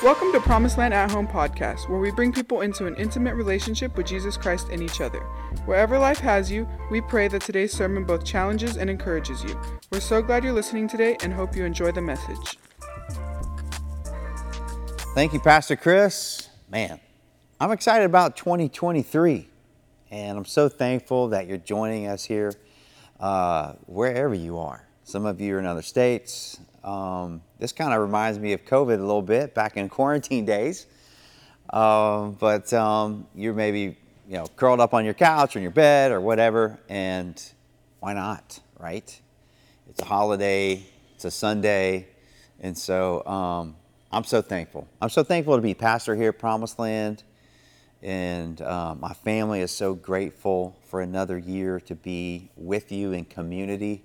Welcome to Promised Land at Home podcast, where we bring people into an intimate relationship with Jesus Christ and each other. Wherever life has you, we pray that today's sermon both challenges and encourages you. We're so glad you're listening today and hope you enjoy the message. Thank you, Pastor Chris. Man, I'm excited about 2023, and I'm so thankful that you're joining us here uh, wherever you are. Some of you are in other states, um, this kind of reminds me of COVID a little bit back in quarantine days. Uh, but um, you're maybe you know curled up on your couch or in your bed or whatever, and why not, right? It's a holiday, it's a Sunday, and so um, I'm so thankful. I'm so thankful to be pastor here at Promised Land, and uh, my family is so grateful for another year to be with you in community.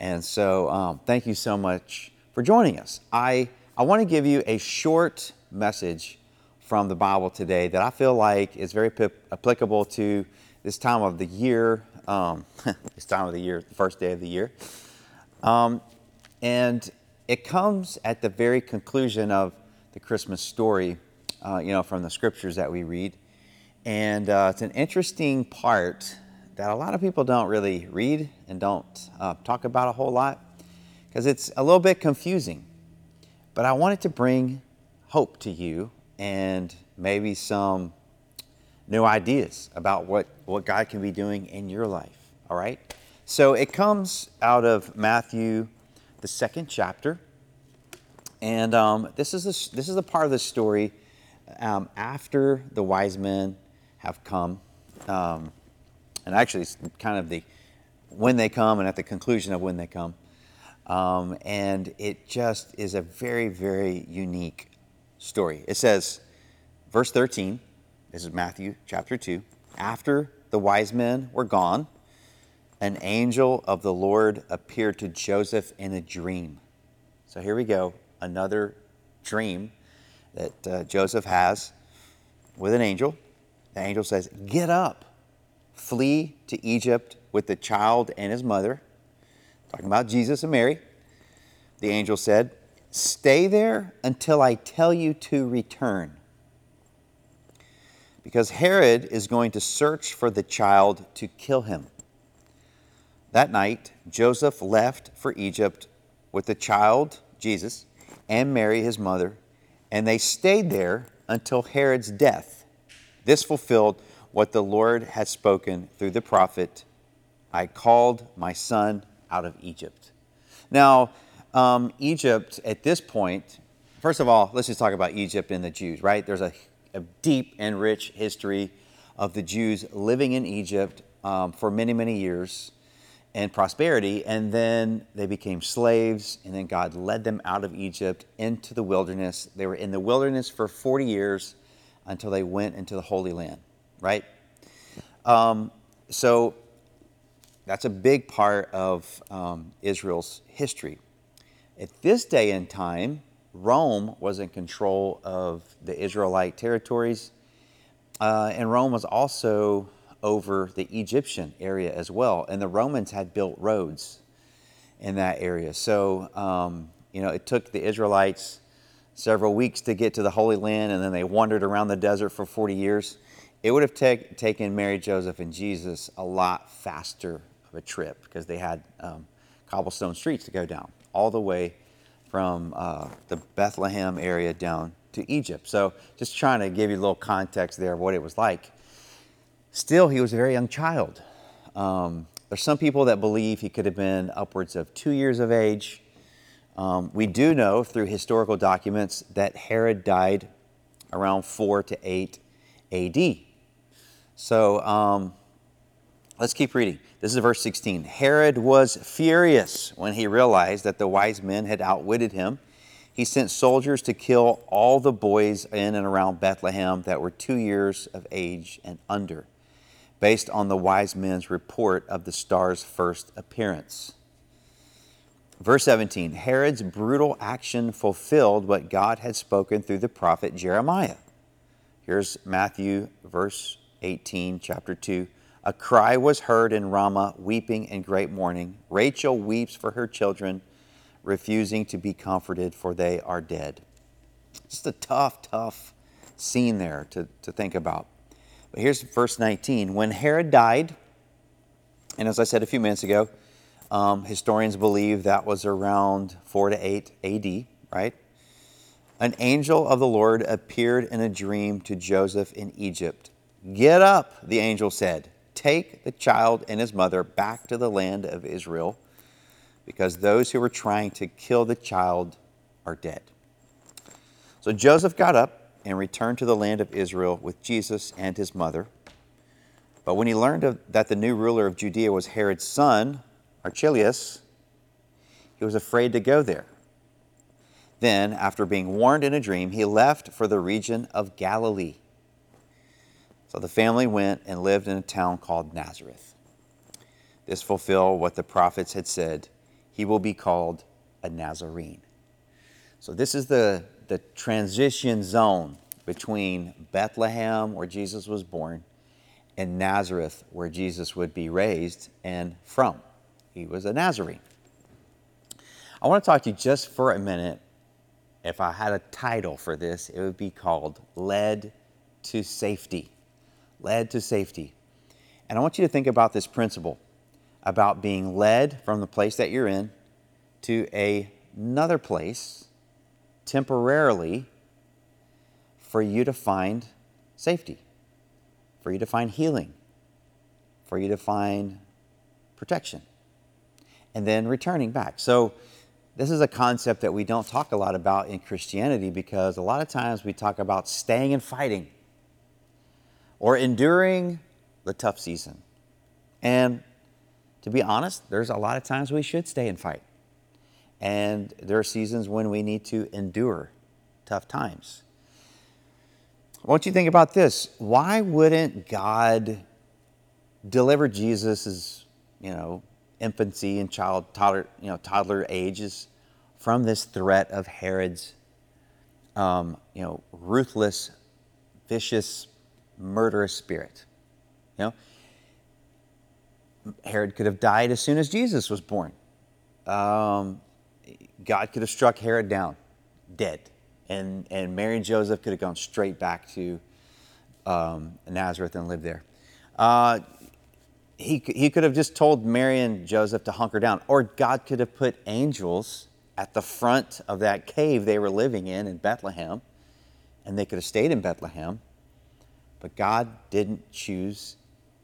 And so, um, thank you so much for joining us. I, I want to give you a short message from the Bible today that I feel like is very p- applicable to this time of the year, um, this time of the year, the first day of the year. Um, and it comes at the very conclusion of the Christmas story, uh, you know, from the scriptures that we read. And uh, it's an interesting part that a lot of people don't really read and don't uh, talk about a whole lot because it's a little bit confusing. But I wanted to bring hope to you and maybe some new ideas about what, what God can be doing in your life. All right? So it comes out of Matthew, the second chapter. And um, this, is a, this is the part of the story um, after the wise men have come. Um, and actually it's kind of the when they come and at the conclusion of when they come. Um, and it just is a very, very unique story. It says, verse 13, this is Matthew chapter 2. After the wise men were gone, an angel of the Lord appeared to Joseph in a dream. So here we go, another dream that uh, Joseph has with an angel. The angel says, Get up flee to Egypt with the child and his mother. Talking about Jesus and Mary. The angel said, Stay there until I tell you to return. Because Herod is going to search for the child to kill him. That night, Joseph left for Egypt with the child, Jesus, and Mary, his mother, and they stayed there until Herod's death. This fulfilled what the Lord had spoken through the prophet I called my son out of Egypt. Now, um, Egypt at this point, first of all, let's just talk about Egypt and the Jews, right? There's a, a deep and rich history of the Jews living in Egypt um, for many, many years and prosperity, and then they became slaves, and then God led them out of Egypt into the wilderness. They were in the wilderness for 40 years until they went into the Holy Land right? Um, so that's a big part of um, Israel's history. At this day and time, Rome was in control of the Israelite territories, uh, and Rome was also over the Egyptian area as well. And the Romans had built roads in that area. So, um, you know, it took the Israelites several weeks to get to the Holy Land, and then they wandered around the desert for 40 years it would have take, taken Mary, Joseph, and Jesus a lot faster of a trip because they had um, cobblestone streets to go down all the way from uh, the Bethlehem area down to Egypt. So, just trying to give you a little context there of what it was like. Still, he was a very young child. Um, there's some people that believe he could have been upwards of two years of age. Um, we do know through historical documents that Herod died around 4 to 8 AD. So um, let's keep reading. This is verse 16. Herod was furious when he realized that the wise men had outwitted him. He sent soldiers to kill all the boys in and around Bethlehem that were two years of age and under, based on the wise men's report of the star's first appearance. Verse 17 Herod's brutal action fulfilled what God had spoken through the prophet Jeremiah. Here's Matthew, verse 18, chapter 2. A cry was heard in Ramah, weeping and great mourning. Rachel weeps for her children, refusing to be comforted, for they are dead. Just a tough, tough scene there to, to think about. But here's verse 19. When Herod died, and as I said a few minutes ago, um, historians believe that was around 4 to 8 AD, right? An angel of the Lord appeared in a dream to Joseph in Egypt. Get up, the angel said. Take the child and his mother back to the land of Israel, because those who were trying to kill the child are dead. So Joseph got up and returned to the land of Israel with Jesus and his mother. But when he learned of, that the new ruler of Judea was Herod's son, Archelaus, he was afraid to go there. Then, after being warned in a dream, he left for the region of Galilee. So the family went and lived in a town called Nazareth. This fulfilled what the prophets had said he will be called a Nazarene. So, this is the, the transition zone between Bethlehem, where Jesus was born, and Nazareth, where Jesus would be raised and from. He was a Nazarene. I want to talk to you just for a minute. If I had a title for this, it would be called Led to Safety. Led to Safety. And I want you to think about this principle about being led from the place that you're in to a, another place temporarily for you to find safety, for you to find healing, for you to find protection, and then returning back. So, this is a concept that we don't talk a lot about in Christianity because a lot of times we talk about staying and fighting or enduring the tough season. And to be honest, there's a lot of times we should stay and fight. And there are seasons when we need to endure tough times. I want you think about this. Why wouldn't God deliver Jesus' you know, infancy and child toddler, you know, toddler ages from this threat of Herod's um, you know, ruthless, vicious, murderous spirit? You know, Herod could have died as soon as Jesus was born. Um, God could have struck Herod down, dead, and, and Mary and Joseph could have gone straight back to um, Nazareth and lived there. Uh, he, he could have just told Mary and Joseph to hunker down, or God could have put angels at the front of that cave they were living in in Bethlehem, and they could have stayed in Bethlehem. But God didn't choose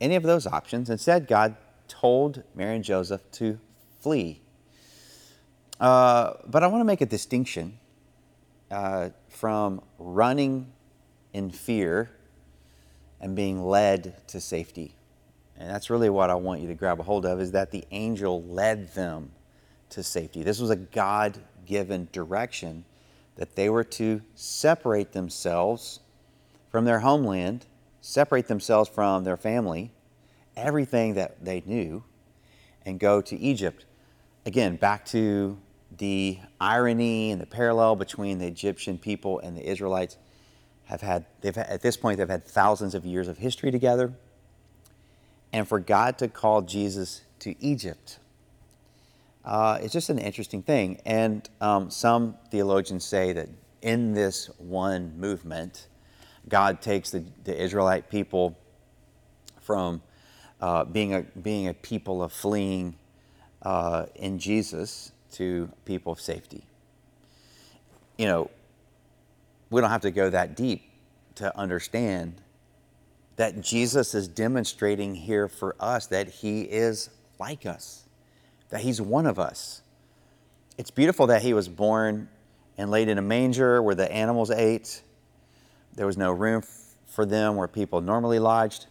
any of those options. Instead, God told Mary and Joseph to flee uh, but I want to make a distinction uh, from running in fear and being led to safety. And that's really what I want you to grab a hold of is that the angel led them to safety. This was a God given direction that they were to separate themselves from their homeland, separate themselves from their family, everything that they knew, and go to Egypt. Again, back to the irony and the parallel between the Egyptian people and the Israelites have had, they've had, at this point, they've had thousands of years of history together. And for God to call Jesus to Egypt, uh, it's just an interesting thing. And um, some theologians say that in this one movement, God takes the, the Israelite people from uh, being, a, being a people of fleeing uh, in Jesus to people of safety. You know, we don't have to go that deep to understand that Jesus is demonstrating here for us that he is like us, that he's one of us. It's beautiful that he was born and laid in a manger where the animals ate. There was no room for them where people normally lodged.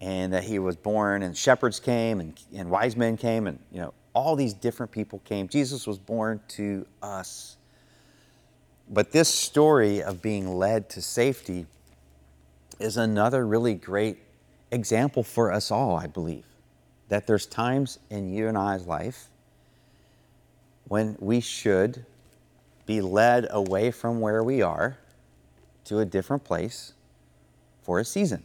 And that he was born and shepherds came and, and wise men came and, you know, all these different people came. Jesus was born to us. But this story of being led to safety is another really great example for us all, I believe. That there's times in you and I's life when we should be led away from where we are to a different place for a season.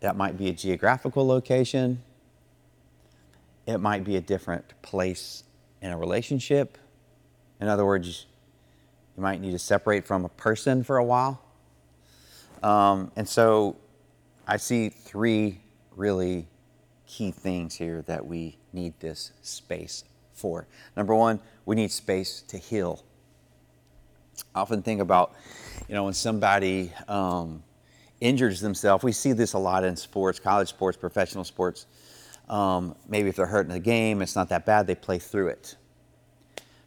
That might be a geographical location, it might be a different place in a relationship. In other words, You might need to separate from a person for a while. Um, and so I see three really key things here that we need this space for. Number one, we need space to heal. I often think about, you know, when somebody um, injures themselves, we see this a lot in sports, college sports, professional sports. Um, maybe if they're hurt in the game, it's not that bad, they play through it.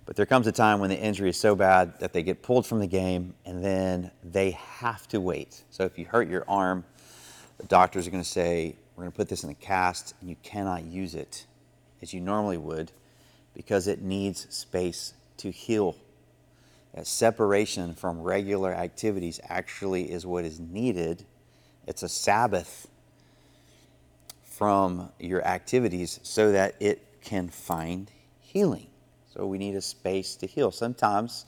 But there comes a time when the injury is so bad that they get pulled from the game and then they have to wait. So if you hurt your arm, the doctors are going to say, We're going to put this in a cast and you cannot use it as you normally would because it needs space to heal. That separation from regular activities actually is what is needed. It's a Sabbath from your activities so that it can find healing. So we need a space to heal. Sometimes,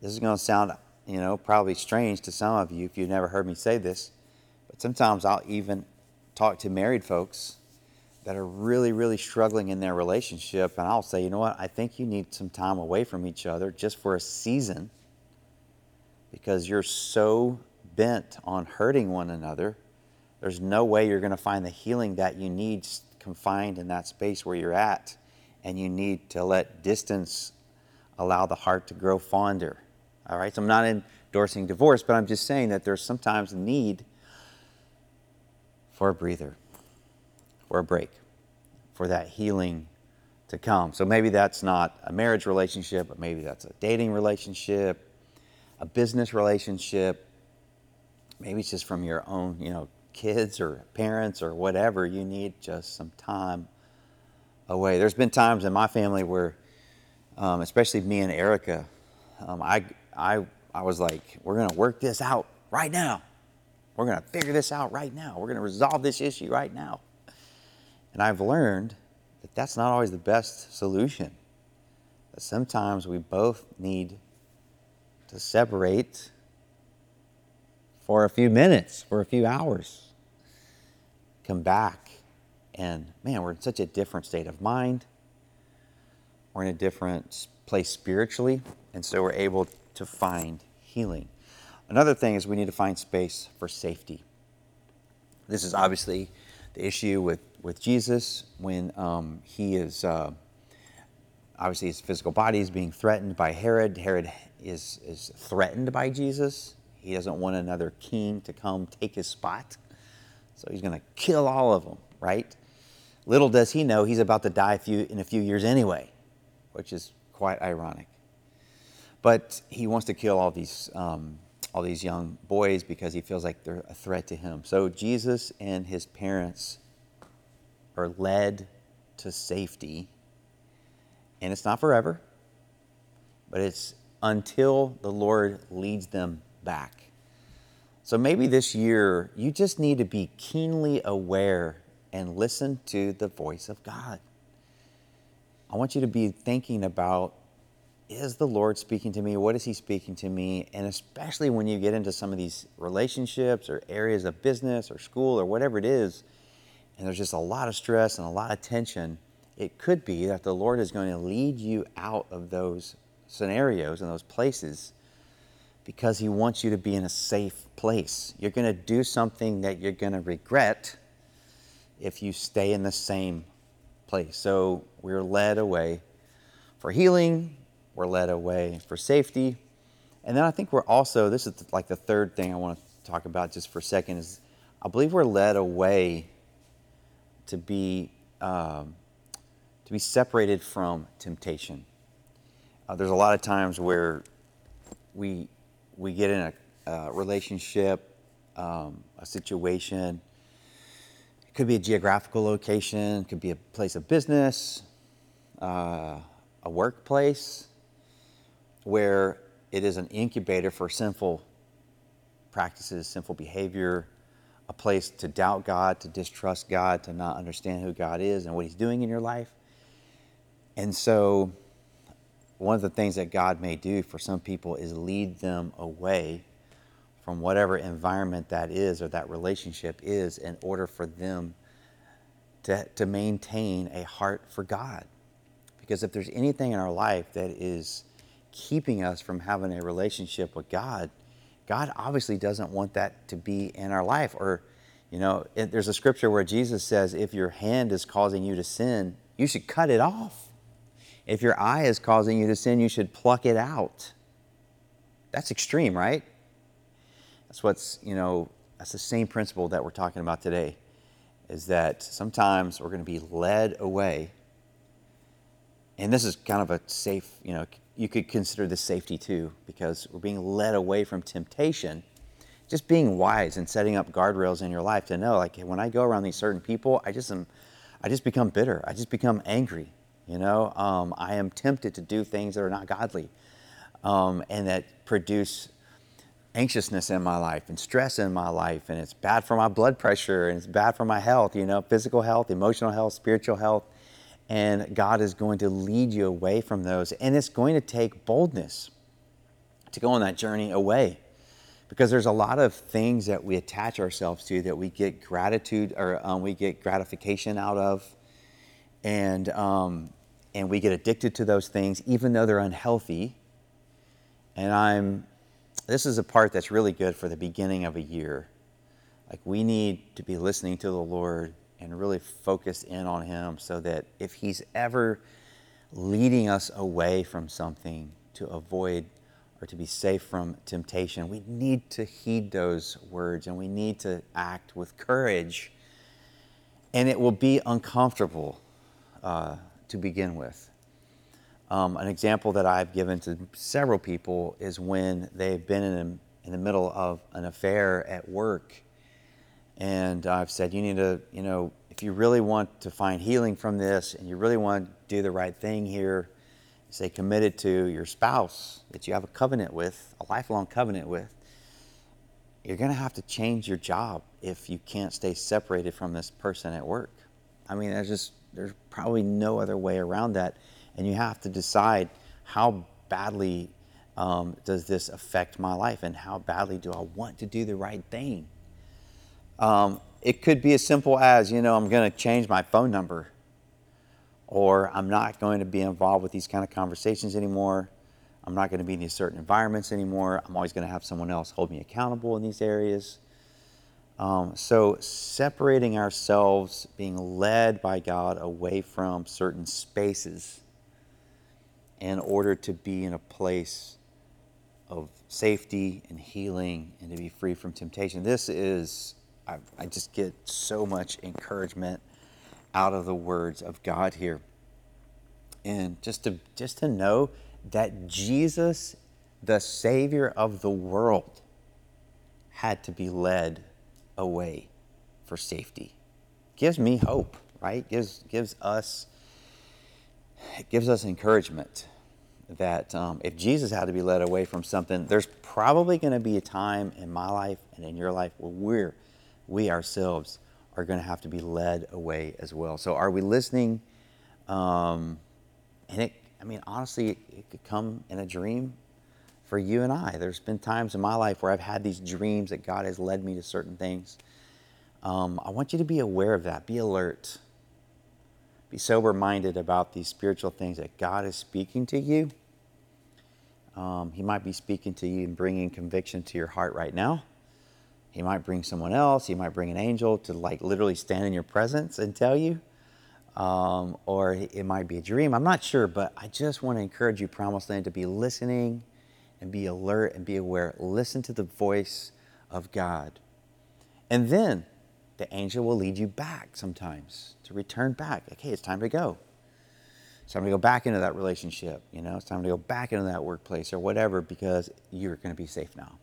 this is going to sound, you know, probably strange to some of you if you've never heard me say this, but sometimes I'll even talk to married folks that are really, really struggling in their relationship, and I'll say, you know what, I think you need some time away from each other just for a season because you're so bent on hurting one another. There's no way you're going to find the healing that you need confined in that space where you're at, and you need to let distance allow the heart to grow fonder. All right, so I'm not endorsing divorce, but I'm just saying that there's sometimes a need for a breather or a break for that healing to come. So maybe that's not a marriage relationship, but maybe that's a dating relationship, a business relationship. Maybe it's just from your own, you know, kids or parents or whatever. You need just some time away. There's been times in my family where, um, especially me and Erica, um, I, I, I was like, we're going to work this out right now. We're going to figure this out right now. We're going to resolve this issue right now. And I've learned that that's not always the best solution. That sometimes we both need to separate for a few minutes, for a few hours, come back, and man, we're in such a different state of mind. We're in a different place spiritually, and so we're able to find healing. Another thing is we need to find space for safety. This is obviously the issue with, with Jesus when um, he is uh, obviously his physical body is being threatened by Herod. Herod is, is threatened by Jesus. He doesn't want another king to come take his spot. So he's going to kill all of them, right? Little does he know he's about to die a few, in a few years anyway, which is quite ironic. But he wants to kill all these um, all these young boys because he feels like they're a threat to him. So Jesus and his parents are led to safety. And it's not forever, but it's until the Lord leads them back. So maybe this year you just need to be keenly aware and listen to the voice of God. I want you to be thinking about is the Lord speaking to me? What is He speaking to me? And especially when you get into some of these relationships or areas of business or school or whatever it is, and there's just a lot of stress and a lot of tension, it could be that the Lord is going to lead you out of those scenarios and those places because He wants you to be in a safe place. You're going to do something that you're going to regret if you stay in the same place. So we're led away for healing, we're led away for safety. And then I think we're also, this is like the third thing I want to talk about just for a second, is I believe we're led away to be, um, to be separated from temptation. Uh, there's a lot of times where we, we get in a, a relationship, um, a situation. It could be a geographical location, it could be a place of business, uh, a workplace where it is an incubator for sinful practices, sinful behavior, a place to doubt God, to distrust God, to not understand who God is and what He's doing in your life. And so, one of the things that God may do for some people is lead them away from whatever environment that is or that relationship is in order for them to, to maintain a heart for God. Because if there's anything in our life that is keeping us from having a relationship with God, God obviously doesn't want that to be in our life. Or, you know, it, there's a scripture where Jesus says, if your hand is causing you to sin, you should cut it off. If your eye is causing you to sin, you should pluck it out. That's extreme, right? That's what's, you know, that's the same principle that we're talking about today is that sometimes we're going to be led away. And this is kind of a safe, you know, you could consider this safety too, because we're being led away from temptation. Just being wise and setting up guardrails in your life to know, like, when I go around these certain people, I just am, I just become bitter. I just become angry. You know, um, I am tempted to do things that are not godly, um, and that produce anxiousness in my life and stress in my life and it's bad for my blood pressure and it's bad for my health you know physical health emotional health spiritual health and god is going to lead you away from those. And it's going to take boldness to go on that journey away. Because there's a lot of things that we attach ourselves to that we get gratitude or um, we get gratification out of. And um, and we get addicted to those things even though they're unhealthy. And i'm this is a part that's really good for the beginning of a year. Like we need to be listening to the Lord and really focus in on Him so that if He's ever leading us away from something to avoid or to be safe from temptation, we need to heed those words and we need to act with courage. And it will be uncomfortable uh, to begin with. Um, an example that I've given to several people is when they've been in, in the middle of an affair at work. And I've said, you need to, you know, if you really want to find healing from this and you really want to do the right thing here, stay committed to your spouse that you have a covenant with, a lifelong covenant with, you're going to have to change your job if you can't stay separated from this person at work. I mean, there's just, there's probably no other way around that and you have to decide how badly um, does this affect my life and how badly do I want to do the right thing. Um, it could be as simple as, you know, I'm going to change my phone number or I'm not going to be involved with these kind of conversations anymore. I'm not going to be in these certain environments anymore. I'm always going to have someone else hold me accountable in these areas. Um, so, separating ourselves, being led by God away from certain spaces in order to be in a place of safety and healing and to be free from temptation. This is, I, I, just get so much encouragement out of the words of God here. And just to, just to know that Jesus, the Savior of the world, had to be led away for safety. Gives me hope, right? Gives, gives us it gives us encouragement that um, if Jesus had to be led away from something, there's probably going to be a time in my life and in your life where we're, we ourselves are going to have to be led away as well. So, are we listening? Um, and it, I mean, honestly, it, it could come in a dream for you and I. There's been times in my life where I've had these dreams that God has led me to certain things. Um, I want you to be aware of that. Be alert. Be sober minded about these spiritual things that God is speaking to you um, he might be speaking to you and bringing conviction to your heart right now. He might bring someone else. He might bring an angel to like literally stand in your presence and tell you. Um, or it might be a dream. I'm not sure, but I just want to encourage you, Promised Land, to be listening and be alert and be aware. Listen to the voice of God. And then the angel will lead you back sometimes to return back. Okay, it's time to go. It's time to go back into that relationship. You know, it's time to go back into that workplace or whatever because you're going to be safe now.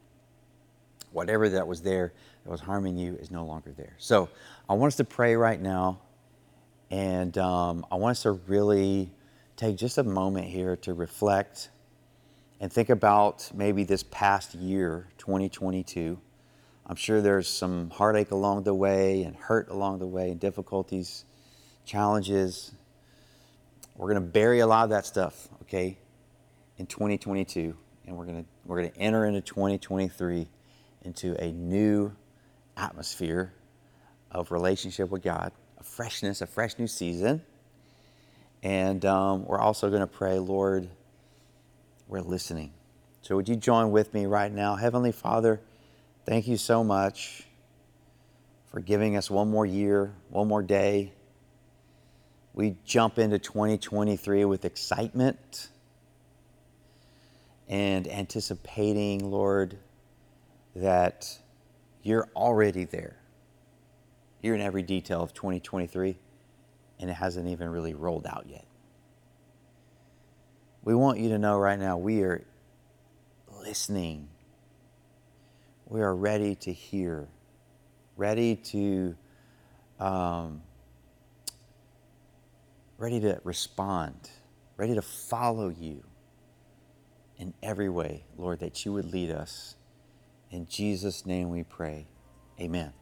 Whatever that was there that was harming you is no longer there. So I want us to pray right now, and um, I want us to really take just a moment here to reflect and think about maybe this past year, 2022. I'm sure there's some heartache along the way and hurt along the way and difficulties, challenges, we're going to bury a lot of that stuff, okay, in 2022, and we're going to we're going to enter into 2023 into a new atmosphere of relationship with God, a freshness, a fresh new season. And um, we're also going to pray, Lord, we're listening. So, would you join with me right now? Heavenly Father, thank you so much for giving us one more year, one more day. We jump into 2023 with excitement and anticipating, Lord, that you're already there. You're in every detail of 2023, and it hasn't even really rolled out yet. We want you to know right now we are listening. We are ready to hear, ready to, um, ready to respond, ready to follow you in every way, Lord, that you would lead us. In Jesus' name we pray. Amen.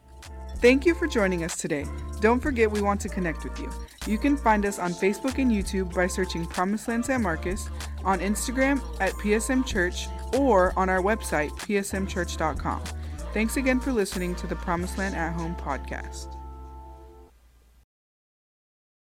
Thank you for joining us today. Don't forget we want to connect with you. You can find us on Facebook and YouTube by searching Promised Land San Marcos, on Instagram at PSM Church, or on our website, psmchurch.com. Thanks again for listening to the Promised Land at Home podcast.